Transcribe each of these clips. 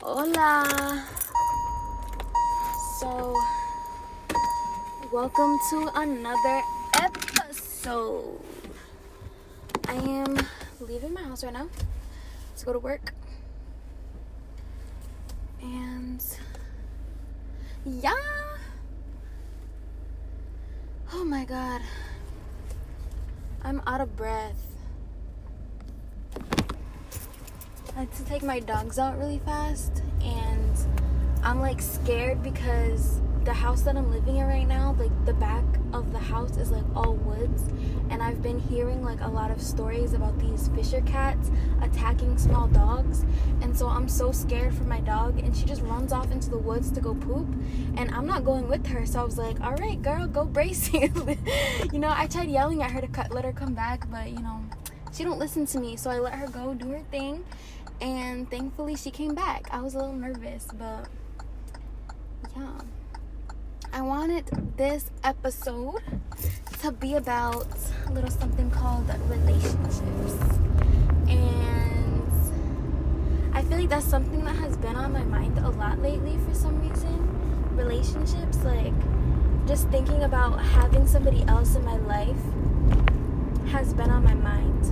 Hola. So, welcome to another episode. I am leaving my house right now to go to work. And yeah. Oh my god. I'm out of breath. I had to take my dogs out really fast and I'm like scared because the house that I'm living in right now, like the back of the house is like all woods and I've been hearing like a lot of stories about these fisher cats attacking small dogs and so I'm so scared for my dog and she just runs off into the woods to go poop and I'm not going with her so I was like all right girl go brace you. Know I tried yelling at her to cut, let her come back but you know she don't listen to me so I let her go do her thing and thankfully she came back. I was a little nervous, but yeah. I wanted this episode to be about a little something called relationships. And I feel like that's something that has been on my mind a lot lately for some reason. Relationships, like just thinking about having somebody else in my life has been on my mind.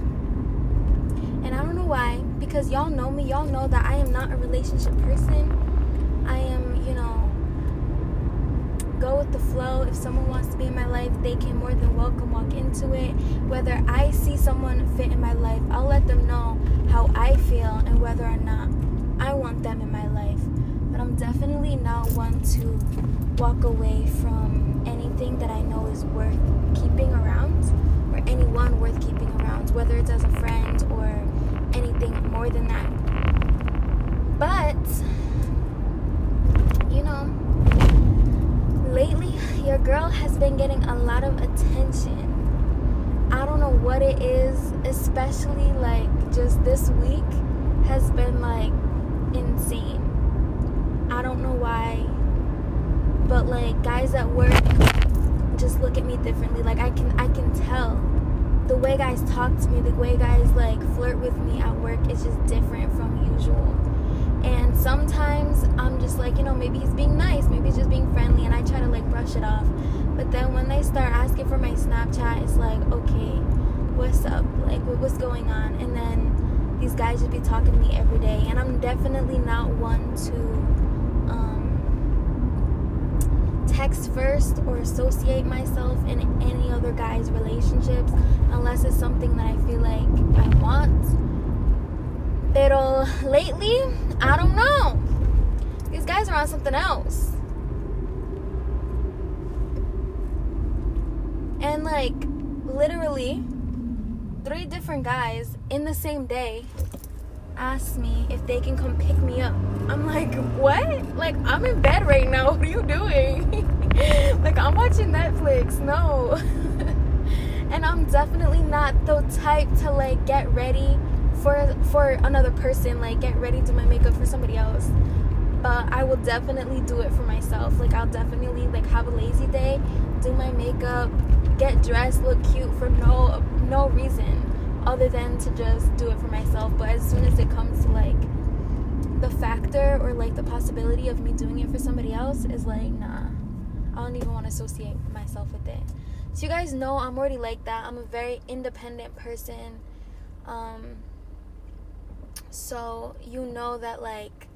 And I don't know why, because y'all know me, y'all know that I am not a relationship person. I am, you know, go with the flow. If someone wants to be in my life, they can more than welcome walk into it. Whether I see someone fit in my life, I'll let them know how I feel and whether or not I want them in my life. But I'm definitely not one to walk away from anything that I know is worth keeping around or anyone worth keeping around, whether it's as a friend or anything more than that. But, you know, lately your girl has been getting a lot of attention. I don't know what it is, especially like just this week has been like insane. I don't know why, but like guys at work just look at me differently. Like I can I can tell the way guys talk to me, the way guys like flirt with me at work is just different from usual. And sometimes I'm just like, you know, maybe he's being nice, maybe he's just being friendly, and I try to like brush it off. But then when they start asking for my Snapchat, it's like, okay, what's up? Like, what's going on? And then these guys just be talking to me every day, and I'm definitely not one to um, text first or associate myself in any other guy's relationships unless it's something that I feel like I want. Pero lately, I don't know. These guys are on something else. And like literally three different guys in the same day asked me if they can come pick me up. I'm like, what? Like, I'm in bed right now. What are you doing? like, I'm watching Netflix. No. and I'm definitely not the type to like get ready for for another person. Like, get ready to do my makeup for somebody else. But I will definitely do it for myself. Like, I'll definitely like have a lazy day, do my makeup, get dressed, look cute for no no reason other than to just do it for myself. But as soon as it comes to like the factor or like the possibility of me doing it for somebody else is like nah. I don't even want to associate myself with it. So you guys know I'm already like that. I'm a very independent person. Um so you know that like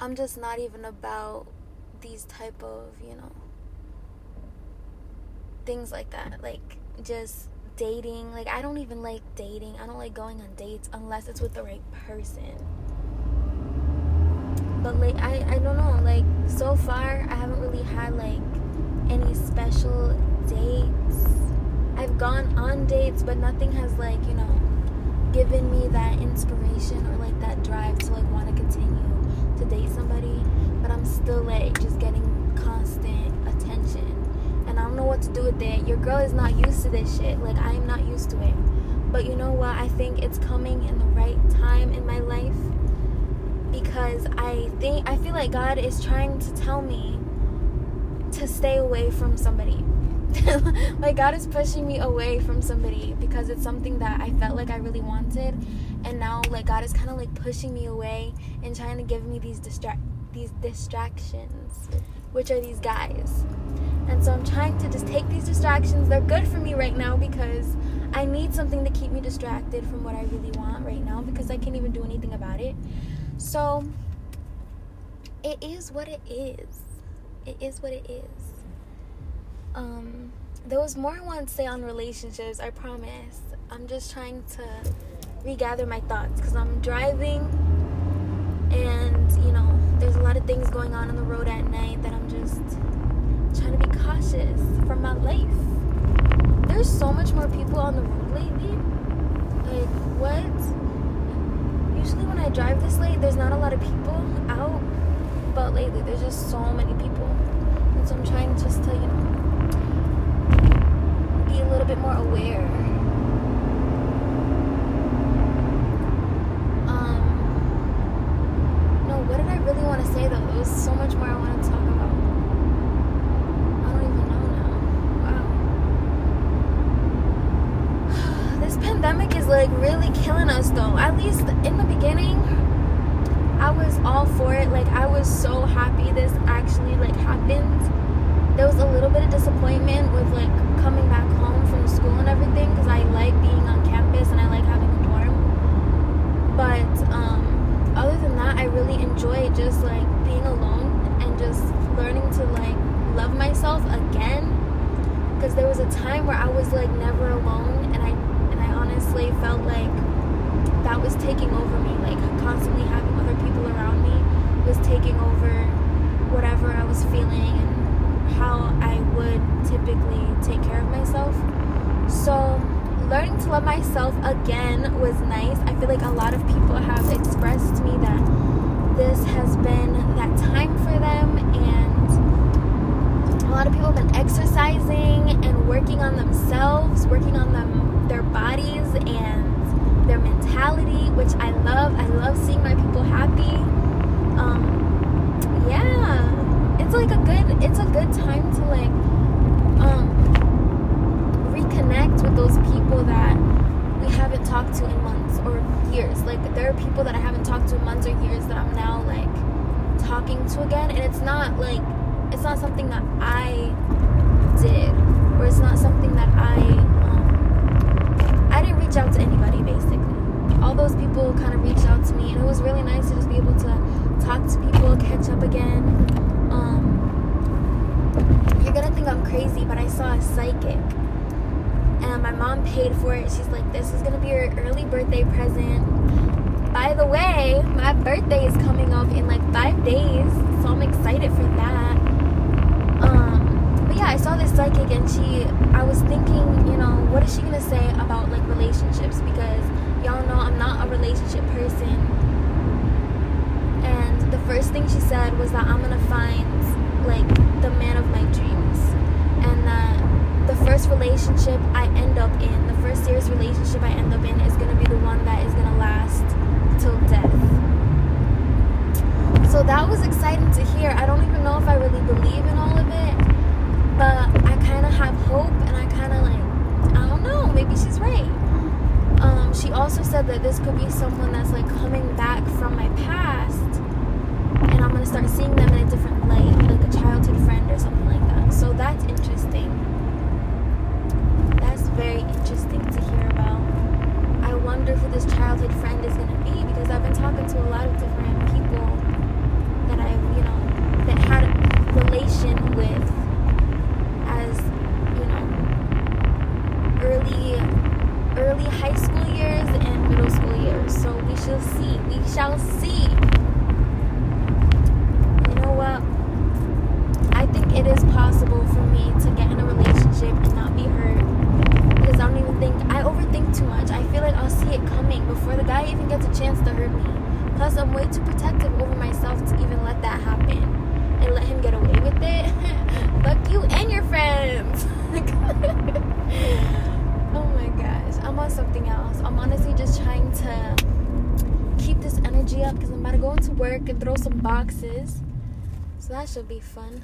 I'm just not even about these type of, you know, things like that. Like just dating. Like I don't even like dating. I don't like going on dates unless it's with the right person. But like I I don't know. Like so far I haven't really had like any special dates. I've gone on dates, but nothing has like, you know, given me that inspiration or like that drive to like want to continue to date somebody. But I'm still like just getting constant attention and I don't know what to do with it. Your girl is not used to this shit. Like I am not used to it. But you know what? I think it's coming in the right time in my life because I think I feel like God is trying to tell me to stay away from somebody. like God is pushing me away from somebody because it's something that I felt like I really wanted and now like God is kind of like pushing me away and trying to give me these distract these distractions, which are these guys. And so I'm trying to just take these distractions. They're good for me right now because I need something to keep me distracted from what I really want right now because I can't even do anything about it. So it is what it is. It is what it is. Um there was more I want to say on relationships, I promise. I'm just trying to regather my thoughts because I'm driving and, you know, there's a lot of things going on on the road at night that I'm just trying to be cautious for my life. There's so much more people on the road lately. Like, what? Usually when I drive this late, there's not a lot of people out, but lately there's just so many people. And so I'm trying just to, you know, be a little bit more aware. Um, no, what did I really want to say though? There was so much more I wanted to talk about. I don't even know now. Wow. This pandemic is like really killing us though. At least in the beginning, I was all for it. Like I was so happy this actually like happened. There was a little bit of disappointment with like coming back home from school and everything because I like being on campus and I like having a dorm. But um, other than that, I really enjoy just like being alone and just learning to like love myself again. Because there was a time where I was like never alone, and I and I honestly felt like that was taking over me. Like constantly having other people around me was taking over whatever I was feeling and how I would typically take care of myself. So, learning to love myself again was nice. I feel like a lot of people have expressed to me that this has been that time for them, and a lot of people have been exercising and working on themselves, working on them, their bodies, and their mentality, which I love. I love seeing my people happy. Um, yeah. It's like a good it's a good time to like um reconnect with those people that we haven't talked to in months or years. Like there are people that i haven't talked to in months or years that i'm now like talking to again and it's not like it's not something that i did or it's not something that i um, i didn't reach out to anybody basically all those people kind of reached out to me and it was really nice to just be able to talk to people catch up again um, you're gonna think I'm crazy, but I saw a psychic. And my mom paid for it. She's like, this is gonna be your early birthday present. By the way, my birthday is coming up in like five days, so I'm excited for that. Um, but yeah, I saw this psychic and she, I was thinking, you know, what is she gonna say about like relationships? Because y'all know I'm not a relationship person. And the first thing she said was that I'm gonna find like the man of my dreams and that the first relationship I end up in, the first serious relationship I end up in is gonna be the one that is gonna last till death. So that was exciting to hear. I don't even know if I really believe in all of it, but I kind of have hope and I kind of like, I don't know, maybe she's right. Also said that this could be someone that's like coming back from my past and I'm gonna start seeing them in a different light, like a childhood friend or something like that. So that's interesting. That's very interesting to hear about. I wonder who this childhood friend is gonna be because I've been talking to a lot of different people that I've, you know, that had a relation with as, you know, early early high school years and middle school years. So we shall see. We shall see. You know what? I think it is possible for me to get in a relationship and not be hurt. Because I don't even think I overthink too much. I feel like I'll see it coming before the guy even gets a chance to hurt me. Plus I'm way too protective over myself to even let that happen and let him get away with it. Fuck you and your friends. I'm on something else. I'm honestly just trying to keep this energy up because I'm about to go into work and throw some boxes. So that should be fun.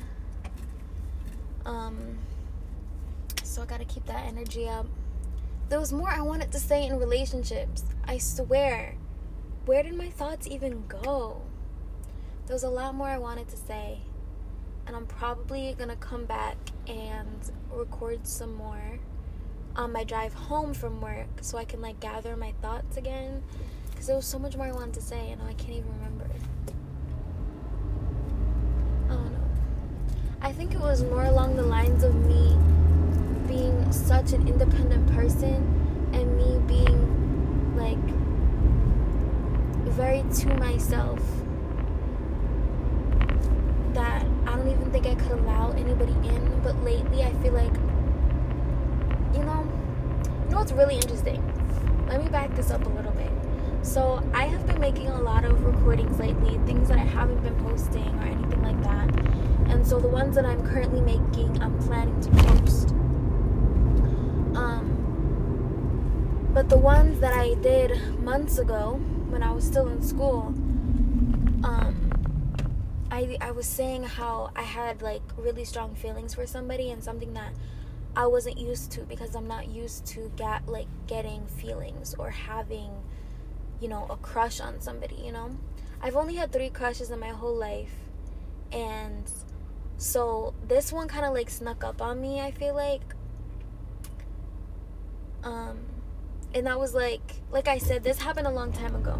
Um, so I gotta keep that energy up. there was more I wanted to say in relationships. I swear. Where did my thoughts even go? There was a lot more I wanted to say. And I'm probably gonna come back and record some more on my drive home from work so I can like gather my thoughts again. Because there was so much more I wanted to say and I can't even remember. I don't know. I think it was more along the lines of me being such an independent person and me being like very to myself that I don't even think I could allow anybody in. But lately, I feel like, you know, you know what's really interesting? Let me back this up a little bit. So, I have been making a lot of recordings lately, things that I haven't been posting or anything like that. And so, the ones that I'm currently making, I'm planning to post. Um, but the ones that I did months ago when I was still in school, um, I, I was saying how I had like really strong feelings for somebody and something that I wasn't used to because I'm not used to get like getting feelings or having you know a crush on somebody you know? I've only had 3 crushes in my whole life and so this one kind of like snuck up on me I feel like. Um and that was like like I said this happened a long time ago.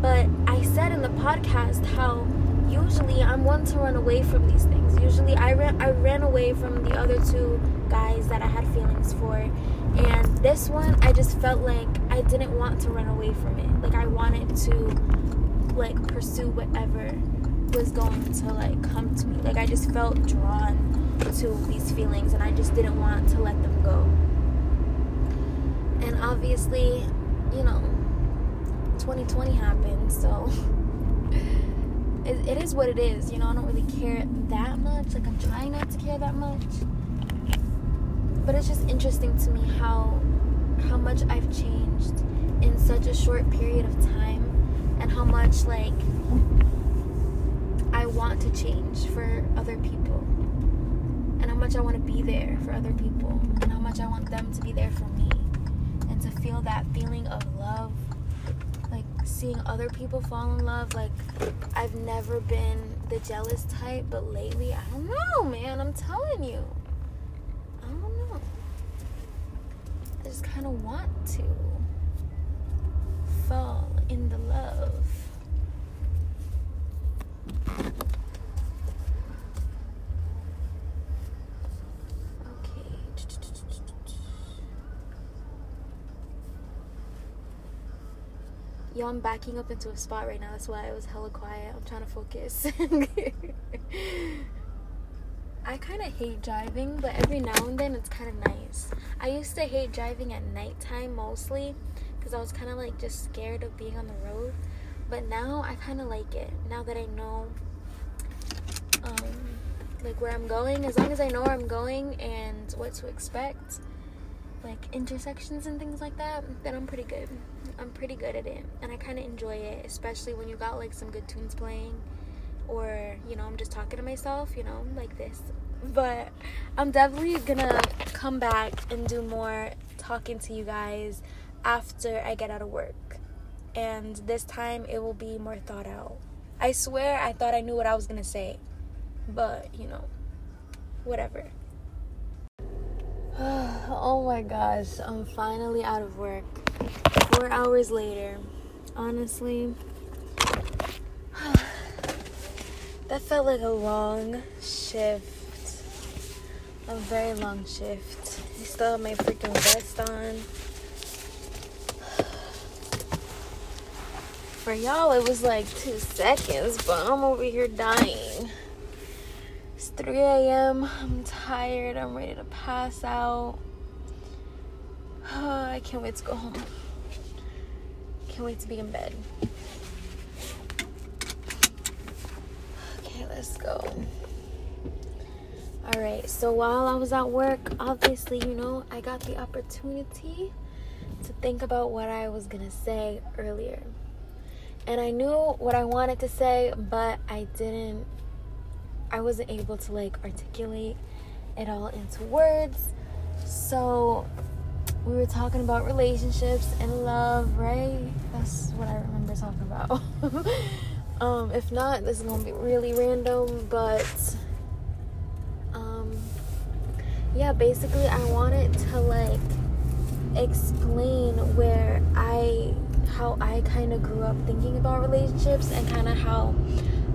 But I said in the podcast how usually I'm one to run away from these things. Usually I ran I ran away from the other two guys that I had feelings for. And this one I just felt like I didn't want to run away from it. Like I wanted to like pursue whatever was going to like come to me. Like I just felt drawn to these feelings and I just didn't want to let them go. And obviously, you know, 2020 happened, so it, it is what it is. You know, I don't really care that much. Like, I'm trying not to care that much. But it's just interesting to me how how much I've changed in such a short period of time and how much like I want to change for other people and how much I want to be there for other people and how much I want them to be there for me and to feel that feeling of love like seeing other people fall in love. Like, I've never been the jealous type, but lately, I don't know, man. I'm telling you. I don't know. I just kind of want to fall in the love. Yo, I'm backing up into a spot right now. That's why I was hella quiet. I'm trying to focus. I kind of hate driving, but every now and then it's kind of nice. I used to hate driving at nighttime mostly because I was kind of like just scared of being on the road. But now I kind of like it. Now that I know um, like where I'm going, as long as I know where I'm going and what to expect, like intersections and things like that, then I'm pretty good. I'm pretty good at it, and I kind of enjoy it, especially when you got like some good tunes playing, or you know, I'm just talking to myself, you know, like this. But I'm definitely gonna come back and do more talking to you guys after I get out of work, and this time it will be more thought out. I swear I thought I knew what I was gonna say, but you know, whatever. oh my gosh, I'm finally out of work. Four hours later. Honestly, that felt like a long shift. A very long shift. I still have my freaking vest on. For y'all, it was like two seconds, but I'm over here dying. It's 3 a.m. I'm tired. I'm ready to pass out. Oh, I can't wait to go home. Can't wait to be in bed. Okay, let's go. All right, so while I was at work, obviously, you know, I got the opportunity to think about what I was gonna say earlier. And I knew what I wanted to say, but I didn't I wasn't able to like articulate it all into words. So we were talking about relationships and love, right? That's what I remember talking about. um, if not, this is gonna be really random, but um, yeah, basically, I wanted to like explain where I how I kind of grew up thinking about relationships and kind of how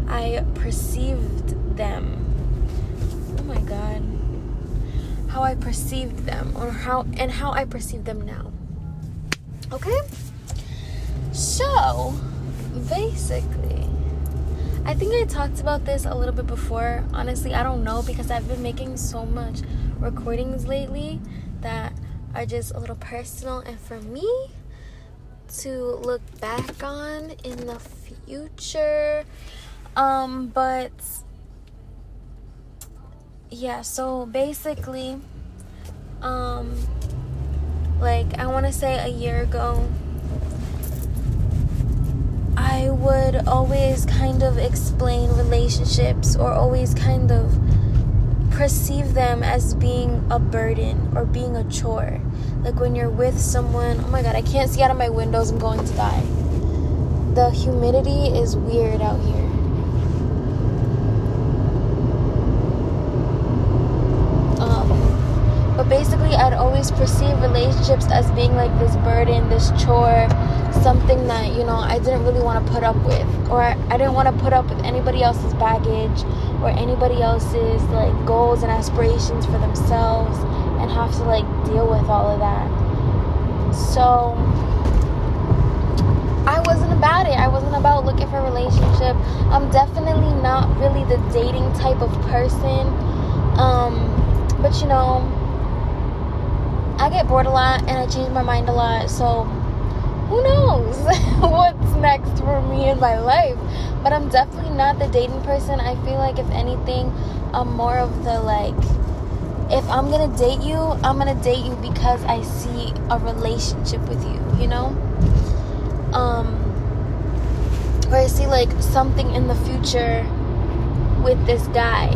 I perceived them. Oh my god how I perceived them or how and how I perceive them now. Okay? So, basically, I think I talked about this a little bit before. Honestly, I don't know because I've been making so much recordings lately that are just a little personal and for me to look back on in the future. Um, but yeah, so basically, um, like I want to say a year ago, I would always kind of explain relationships or always kind of perceive them as being a burden or being a chore. Like when you're with someone, oh my god, I can't see out of my windows, I'm going to die. The humidity is weird out here. Um, but basically, I'd always perceive relationships as being like this burden, this chore, something that, you know, I didn't really want to put up with. Or I didn't want to put up with anybody else's baggage or anybody else's like goals and aspirations for themselves and have to like deal with all of that. So I wasn't about it. I wasn't about looking for a relationship. I'm definitely not really the dating type of person. Um, but you know, I get bored a lot and I change my mind a lot. So who knows what's next for me in my life? But I'm definitely not the dating person. I feel like if anything, I'm more of the like if I'm gonna date you, I'm gonna date you because I see a relationship with you, you know? Um or I see like something in the future with this guy.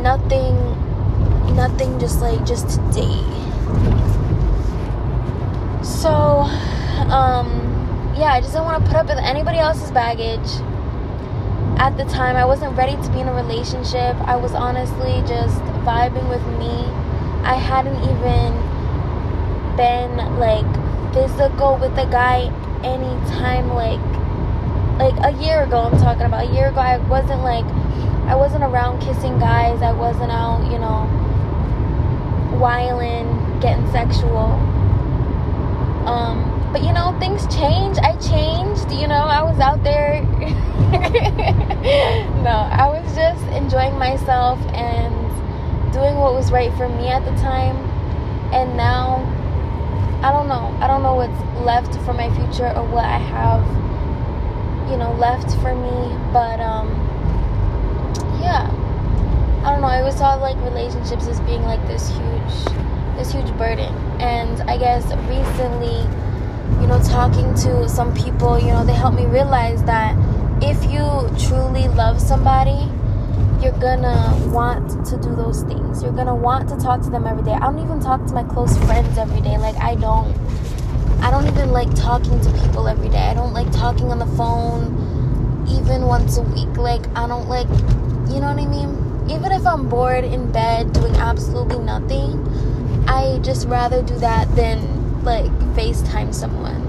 Nothing nothing just like just to date so, um, yeah, I just didn't want to put up with anybody else's baggage. At the time, I wasn't ready to be in a relationship. I was honestly just vibing with me. I hadn't even been like physical with a guy anytime like like a year ago I'm talking about a year ago I wasn't like I wasn't around kissing guys I wasn't out you know whiling getting sexual um, but you know, things change. I changed, you know, I was out there. no, I was just enjoying myself and doing what was right for me at the time. And now, I don't know. I don't know what's left for my future or what I have, you know, left for me. But, um, yeah. I don't know. I always saw like relationships as being like this huge this huge burden. And I guess recently, you know, talking to some people, you know, they helped me realize that if you truly love somebody, you're gonna want to do those things. You're gonna want to talk to them every day. I don't even talk to my close friends every day. Like I don't I don't even like talking to people every day. I don't like talking on the phone even once a week. Like I don't like you know what I mean? Even if I'm bored in bed doing absolutely nothing, I just rather do that than like FaceTime someone.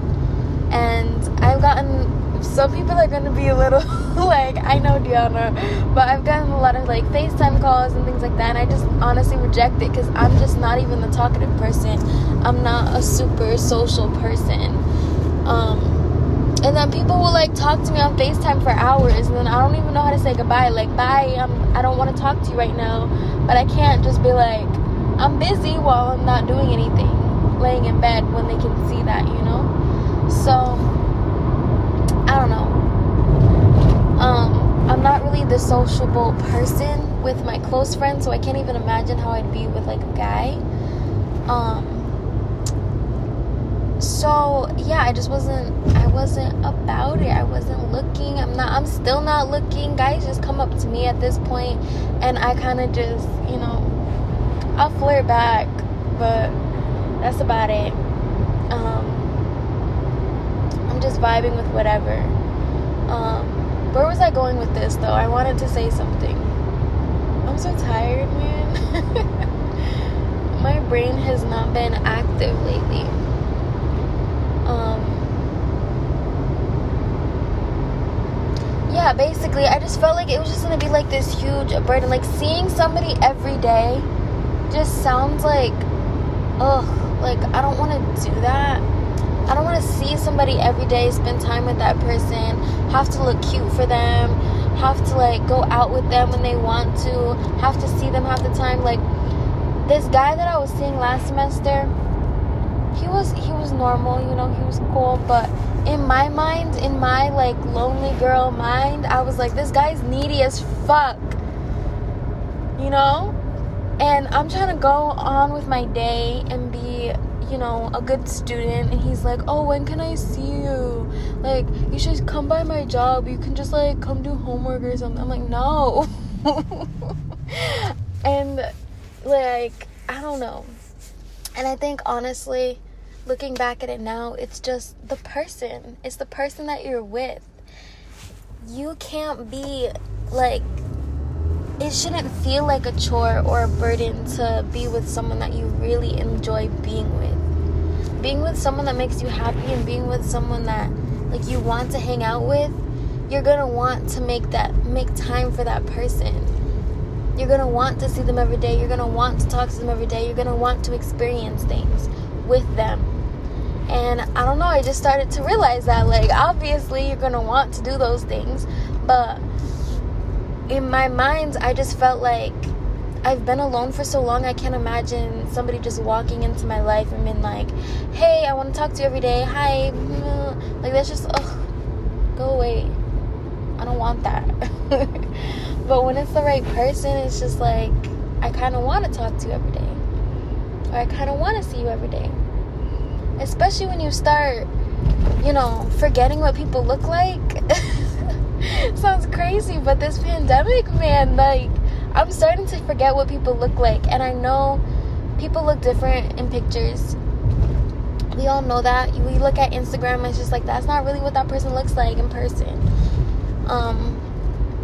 And I've gotten some people are gonna be a little like I know Diana, but I've gotten a lot of like FaceTime calls and things like that, and I just honestly reject it because I'm just not even the talkative person. I'm not a super social person. Um, and then people will like talk to me on FaceTime for hours, and then I don't even know how to say goodbye. Like, bye, I'm, I don't want to talk to you right now, but I can't just be like, I'm busy while I'm not doing anything, laying in bed when they can see that, you know? So, I don't know. Um, I'm not really the sociable person with my close friends, so I can't even imagine how I'd be with like a guy. Um, so yeah, I just wasn't I wasn't about it. I wasn't looking. I'm not I'm still not looking. Guys just come up to me at this point and I kind of just, you know, I'll flirt back, but that's about it. Um, I'm just vibing with whatever. Um, where was I going with this though? I wanted to say something. I'm so tired, man. My brain has not been active lately. Um, yeah, basically, I just felt like it was just gonna be like this huge burden. Like seeing somebody every day just sounds like, ugh, like I don't want to do that. I don't want to see somebody every day, spend time with that person, have to look cute for them, have to like go out with them when they want to, have to see them half the time. Like this guy that I was seeing last semester, he was he was normal, you know, he was cool, but in my mind, in my like lonely girl mind, I was like, this guy's needy as fuck. You know? And I'm trying to go on with my day and be, you know, a good student. And he's like, oh, when can I see you? Like, you should come by my job. You can just like come do homework or something. I'm like, no. and like, I don't know. And I think honestly, looking back at it now, it's just the person. It's the person that you're with. You can't be like, it shouldn't feel like a chore or a burden to be with someone that you really enjoy being with. Being with someone that makes you happy and being with someone that like you want to hang out with, you're gonna want to make that make time for that person. You're gonna want to see them every day. You're gonna want to talk to them every day. You're gonna want to experience things with them. And I don't know, I just started to realize that, like, obviously, you're gonna want to do those things, but in my mind, I just felt like I've been alone for so long, I can't imagine somebody just walking into my life and being like, hey, I wanna talk to you every day, hi. Like, that's just, ugh, go away. I don't want that. but when it's the right person, it's just like, I kind of want to talk to you every day. Or I kind of want to see you every day especially when you start, you know, forgetting what people look like. Sounds crazy, but this pandemic, man, like, I'm starting to forget what people look like. And I know people look different in pictures. We all know that. We look at Instagram, and it's just like, that's not really what that person looks like in person. Um,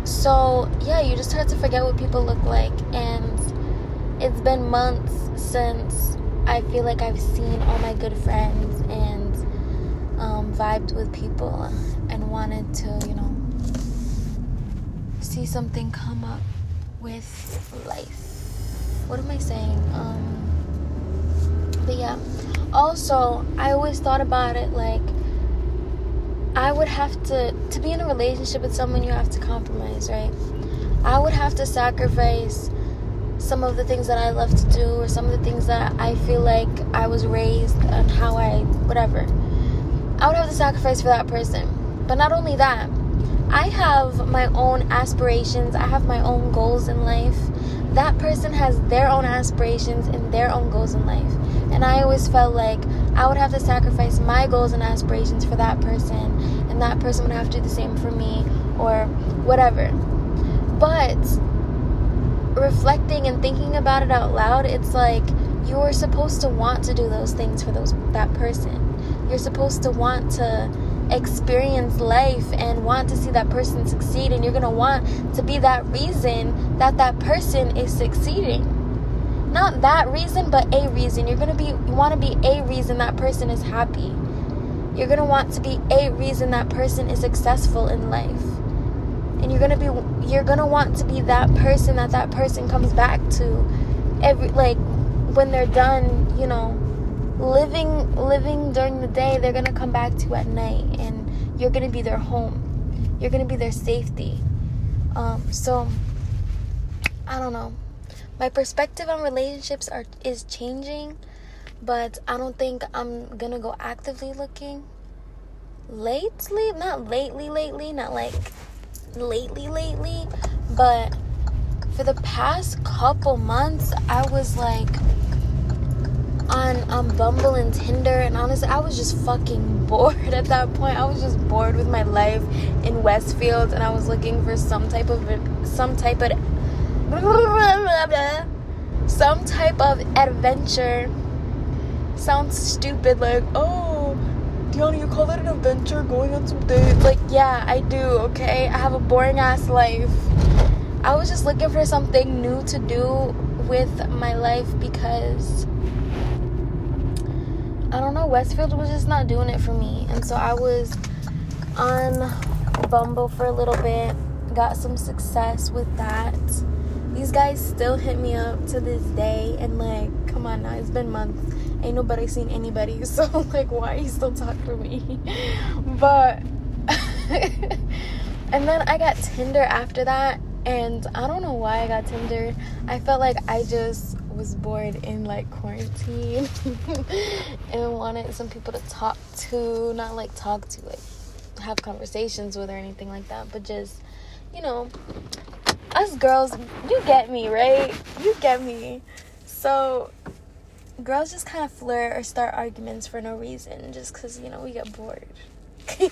so, yeah, you just start to forget what people look like. And it's been months since I feel like I've seen all my good friends and um, vibed with people and wanted to, you know, see something come up with life. What am I saying? Um, but yeah. Also, I always thought about it like I would have to to be in a relationship with someone you have to compromise, right? I would have to sacrifice some of the things that I love to do or some of the things that I feel like I was raised and how I whatever. I would have to sacrifice for that person. But not only that, I have my own aspirations, I have my own goals in life. That person has their own aspirations and their own goals in life. And I always felt like I would have to sacrifice my goals and aspirations for that person, and that person would have to do the same for me or whatever. But reflecting and thinking about it out loud, it's like you're supposed to want to do those things for those that person. You're supposed to want to experience life and want to see that person succeed and you're going to want to be that reason that that person is succeeding. Not that reason, but a reason. You're going to be you want to be a reason that person is happy. You're going to want to be a reason that person is successful in life and you're gonna be you're gonna want to be that person that that person comes back to every like when they're done you know living living during the day they're gonna come back to at night and you're gonna be their home. You're gonna be their safety. Um, so i don't know. My perspective on relationships are is changing but i don't think i'm gonna go actively looking. Lately not lately lately not like lately lately but for the past couple months i was like on bumble and tinder and honestly i was just fucking bored at that point i was just bored with my life in westfield and i was looking for some type of some type of some type of adventure sounds stupid, like, oh, Diana, you call that an adventure going on some dates? Like, yeah, I do, okay? I have a boring ass life. I was just looking for something new to do with my life because I don't know, Westfield was just not doing it for me. And so I was on Bumble for a little bit, got some success with that. These guys still hit me up to this day, and like, come on now, it's been months. Ain't nobody seen anybody, so like, why you still talk to me? but, and then I got Tinder after that, and I don't know why I got Tinder. I felt like I just was bored in like quarantine and wanted some people to talk to, not like talk to, like have conversations with or anything like that, but just, you know, us girls, you get me, right? You get me. So, girls just kind of flirt or start arguments for no reason just because, you know, we get bored.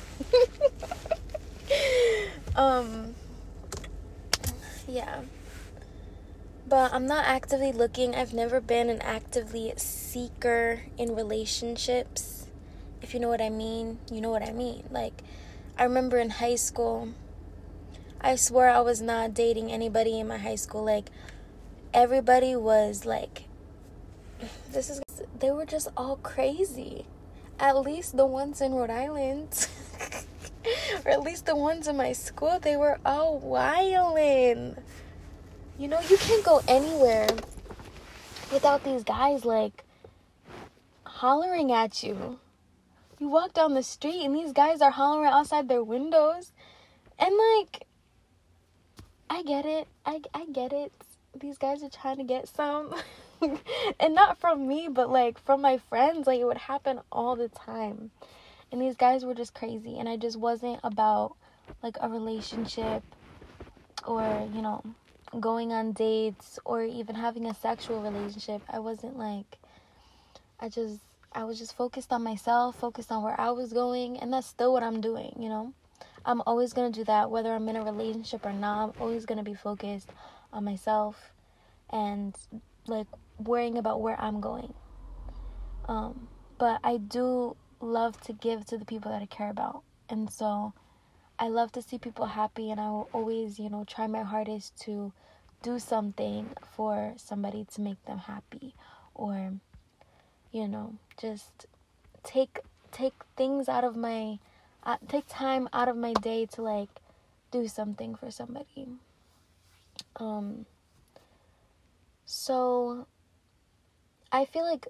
um, yeah. But I'm not actively looking. I've never been an actively seeker in relationships. If you know what I mean, you know what I mean. Like, I remember in high school, I swear I was not dating anybody in my high school. Like, everybody was like, this is, they were just all crazy. At least the ones in Rhode Island, or at least the ones in my school, they were all wildin'. You know, you can't go anywhere without these guys like hollering at you. You walk down the street and these guys are hollering outside their windows. And like I get it. I I get it. These guys are trying to get some. and not from me, but like from my friends. Like it would happen all the time. And these guys were just crazy and I just wasn't about like a relationship or, you know, going on dates or even having a sexual relationship. I wasn't like I just I was just focused on myself, focused on where I was going, and that's still what I'm doing, you know? I'm always going to do that whether I'm in a relationship or not. I'm always going to be focused on myself and like worrying about where I'm going. Um, but I do love to give to the people that I care about. And so I love to see people happy and I will always, you know, try my hardest to do something for somebody to make them happy or you know, just take take things out of my uh, take time out of my day to like do something for somebody. Um so I feel like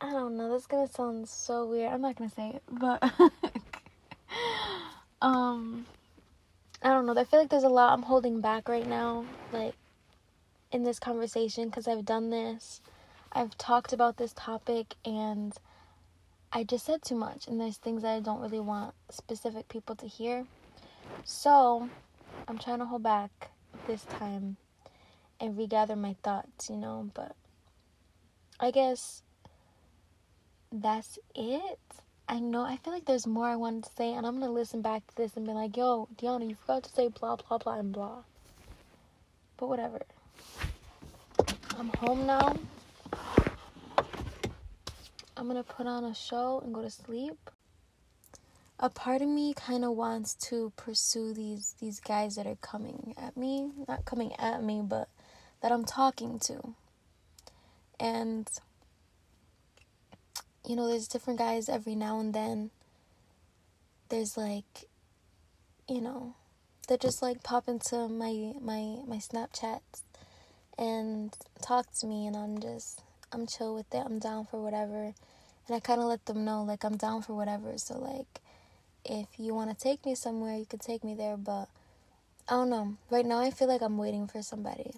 I don't know, this is gonna sound so weird. I'm not gonna say it, but um I don't know. I feel like there's a lot I'm holding back right now, like in this conversation because I've done this I've talked about this topic and I just said too much, and there's things that I don't really want specific people to hear. So I'm trying to hold back this time and regather my thoughts, you know, but I guess that's it. I know I feel like there's more I wanted to say, and I'm gonna listen back to this and be like, yo, Diana, you forgot to say blah blah blah and blah. But whatever. I'm home now. I'm gonna put on a show and go to sleep. A part of me kind of wants to pursue these these guys that are coming at me, not coming at me, but that I'm talking to. And you know, there's different guys every now and then. There's like you know, that just like pop into my my my Snapchats and talk to me and I'm just I'm chill with it. I'm down for whatever. And I kind of let them know, like, I'm down for whatever. So, like, if you want to take me somewhere, you could take me there. But I don't know. Right now, I feel like I'm waiting for somebody.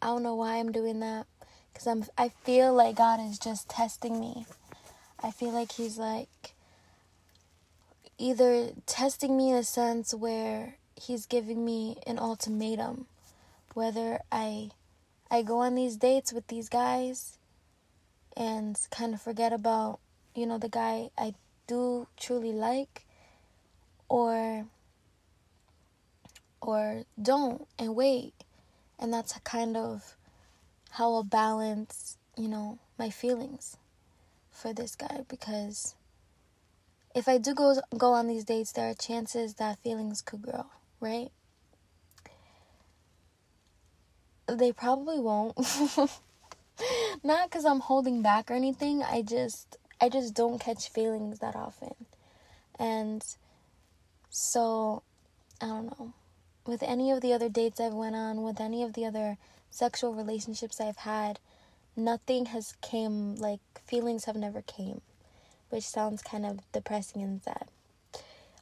I don't know why I'm doing that. Because I'm, I feel like God is just testing me. I feel like He's like either testing me in a sense where He's giving me an ultimatum. Whether I I go on these dates with these guys and kind of forget about, you know, the guy I do truly like or or don't and wait. And that's a kind of how I'll balance you know, my feelings for this guy because if I do go go on these dates, there are chances that feelings could grow, right? They probably won't. Not cuz I'm holding back or anything. I just I just don't catch feelings that often. And so I don't know. With any of the other dates I've went on, with any of the other sexual relationships I've had, nothing has came like feelings have never came, which sounds kind of depressing and sad.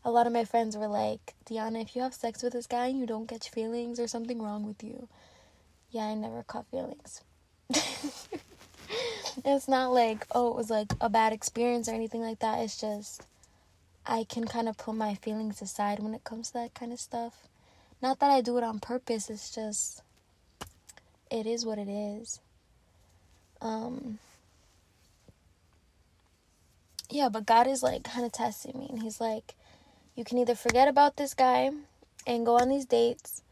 A lot of my friends were like, "Diana, if you have sex with this guy and you don't catch feelings, there's something wrong with you." Yeah, I never caught feelings. it's not like, oh, it was like a bad experience or anything like that. It's just I can kind of put my feelings aside when it comes to that kind of stuff. Not that I do it on purpose, it's just it is what it is. Um Yeah, but God is like kind of testing me and he's like you can either forget about this guy and go on these dates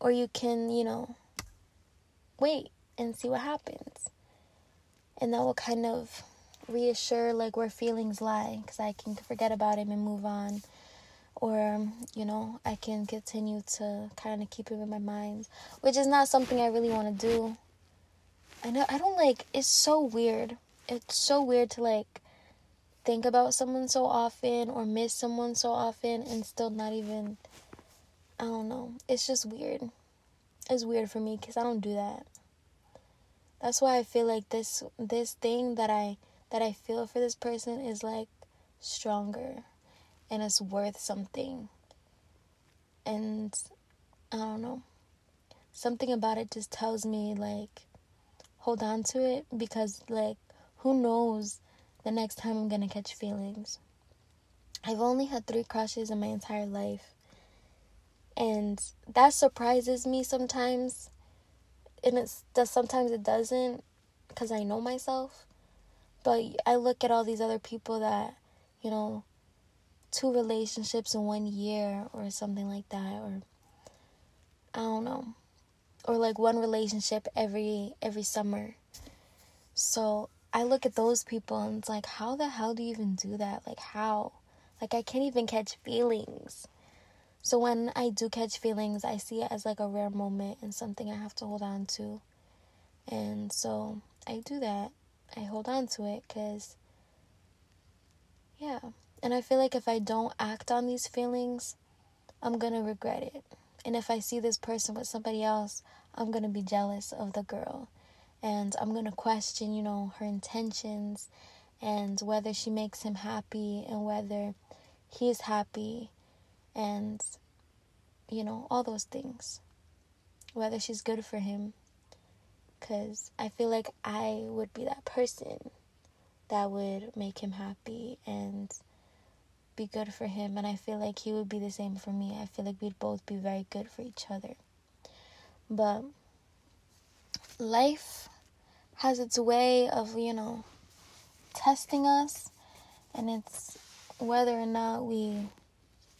or you can, you know, wait and see what happens. And that will kind of reassure like where feelings lie because I can forget about him and move on or um, you know i can continue to kind of keep it in my mind which is not something i really want to do. I know i don't like it's so weird. It's so weird to like think about someone so often or miss someone so often and still not even i don't know. It's just weird. It's weird for me because i don't do that. That's why i feel like this this thing that i that i feel for this person is like stronger and it's worth something. And I don't know. Something about it just tells me like hold on to it because like who knows the next time I'm to catch feelings. I've only had 3 crushes in my entire life. And that surprises me sometimes. And it's does sometimes it doesn't because I know myself. But I look at all these other people that, you know, two relationships in one year or something like that or I don't know. Or like one relationship every every summer. So I look at those people and it's like how the hell do you even do that? Like how? Like I can't even catch feelings. So when I do catch feelings, I see it as like a rare moment and something I have to hold on to. And so I do that. I hold on to it cuz yeah. And I feel like if I don't act on these feelings, I'm going to regret it. And if I see this person with somebody else, I'm going to be jealous of the girl. And I'm going to question, you know, her intentions and whether she makes him happy and whether he's happy and, you know, all those things. Whether she's good for him. Because I feel like I would be that person that would make him happy and be good for him, and I feel like he would be the same for me. I feel like we'd both be very good for each other. But life has its way of, you know, testing us, and it's whether or not we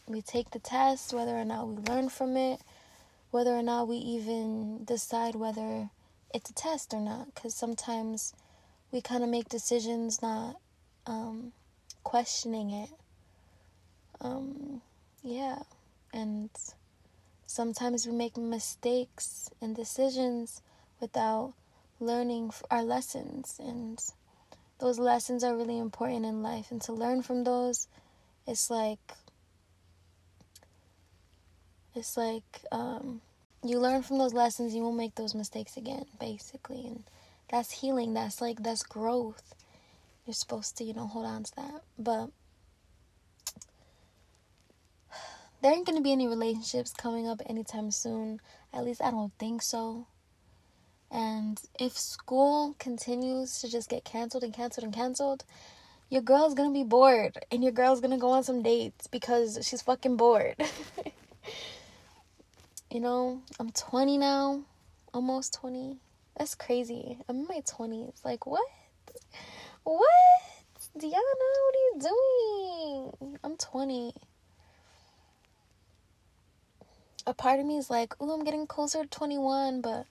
we take the test, whether or not we learn from it, whether or not we even decide whether it's a test or not. Because sometimes we kind of make decisions not um, questioning it um, yeah, and sometimes we make mistakes and decisions without learning our lessons, and those lessons are really important in life. And to learn from those, it's like it's like um, you learn from those lessons, you won't make those mistakes again, basically, and that's healing. That's like that's growth. You're supposed to, you know, hold on to that, but there ain't gonna be any relationships coming up anytime soon. At least I don't think so. And if school continues to just get canceled and canceled and canceled, your girl's gonna be bored and your girl's gonna go on some dates because she's fucking bored. you know, I'm 20 now, almost 20. That's crazy. I'm in my 20s. Like, what? What? Diana, what are you doing? I'm 20 a part of me is like, oh, I'm getting closer to 21, but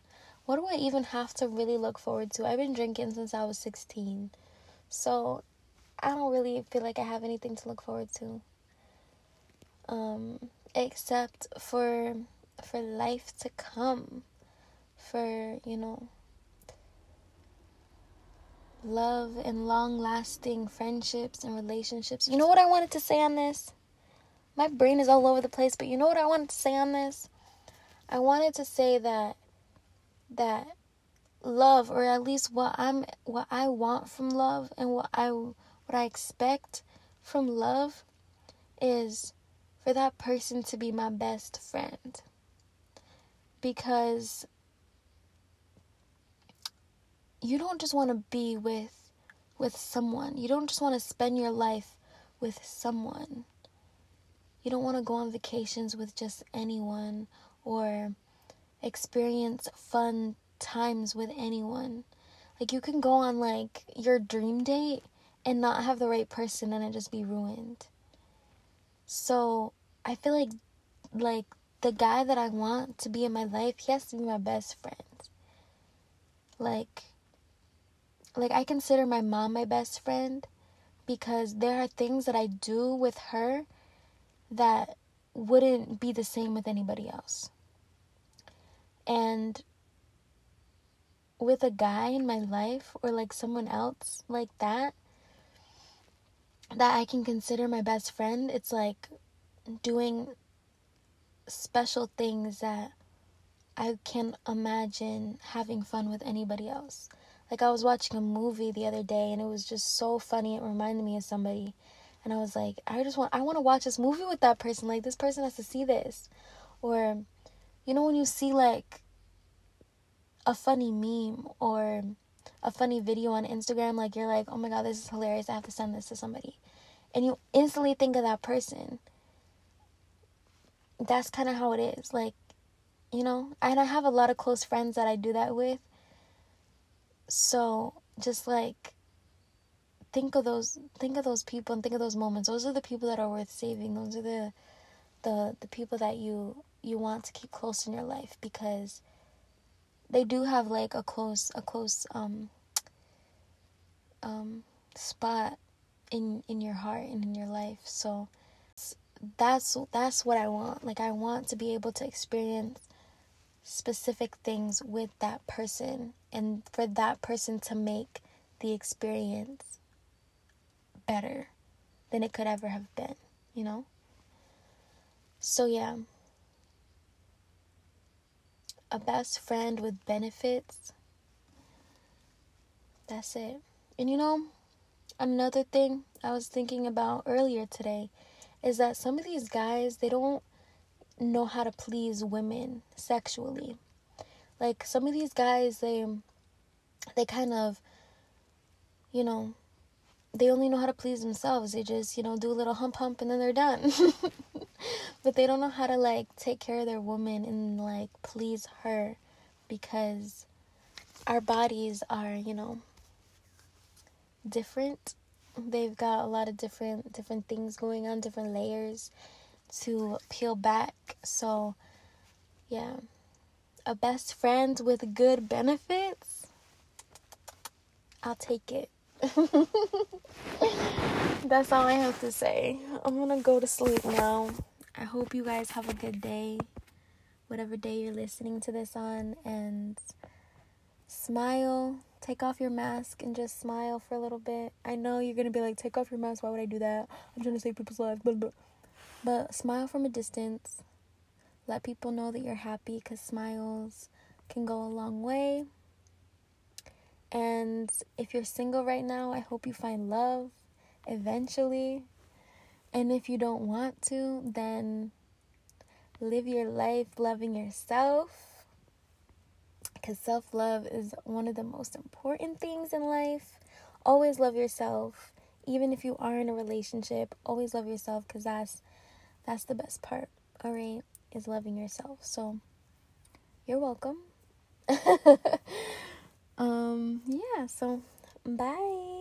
what do I even have to really look forward to? I've been drinking since I was 16. So I don't really feel like I have anything to look forward to. Um, except for for life to come. For, you know, love and long lasting friendships and relationships. You know what I wanted to say on this? My brain is all over the place, but you know what I wanted to say on this? I wanted to say that that love or at least what I'm what I want from love and what I what I expect from love is for that person to be my best friend. Because you don't just want to be with with someone. You don't just want to spend your life with someone. You don't want to go on vacations with just anyone or experience fun times with anyone. Like you can go on like your dream date and not have the right person and it just be ruined. So, I feel like like the guy that I want to be in my life, he has to be my best friend. Like like I consider my mom my best friend because there are things that I do with her that wouldn't be the same with anybody else. And with a guy in my life or like someone else like that that I can consider my best friend, it's like doing special things that I can imagine having fun with anybody else. Like I was watching a movie the other day and it was just so funny. It reminded me of somebody. And I was like, I just want I want to watch this movie with that person. Like this person has to see this. Or you know when you see like a funny meme or a funny video on Instagram like you're like, "Oh my god, this is hilarious. I have to send this to somebody." And you instantly think of that person. That's kind of how it is. Like, you know, and I have a lot of close friends that I do that with so just like think of those think of those people and think of those moments. Those are the people that are worth saving. Those are the the the people that you you want to keep close in your life because they do have like a close a close um um spot in in your heart and in your life. So that's that's what I want. Like I want to be able to experience specific things with that person and for that person to make the experience better than it could ever have been, you know? So, yeah. A best friend with benefits. That's it. And you know, another thing I was thinking about earlier today is that some of these guys, they don't know how to please women sexually. Like some of these guys they they kind of you know they only know how to please themselves. They just, you know, do a little hump hump and then they're done. but they don't know how to like take care of their woman and like please her because our bodies are, you know, different. They've got a lot of different different things going on, different layers to peel back. So, yeah. A best friend with good benefits? I'll take it. That's all I have to say. I'm gonna go to sleep now. I hope you guys have a good day, whatever day you're listening to this on, and smile. Take off your mask and just smile for a little bit. I know you're gonna be like, take off your mask. Why would I do that? I'm trying to save people's lives. Blah, blah. But smile from a distance. Let people know that you're happy because smiles can go a long way. And if you're single right now, I hope you find love eventually. And if you don't want to, then live your life loving yourself. Because self love is one of the most important things in life. Always love yourself. Even if you are in a relationship, always love yourself because that's that's the best part, all right, is loving yourself. So, you're welcome. um, yeah, so bye.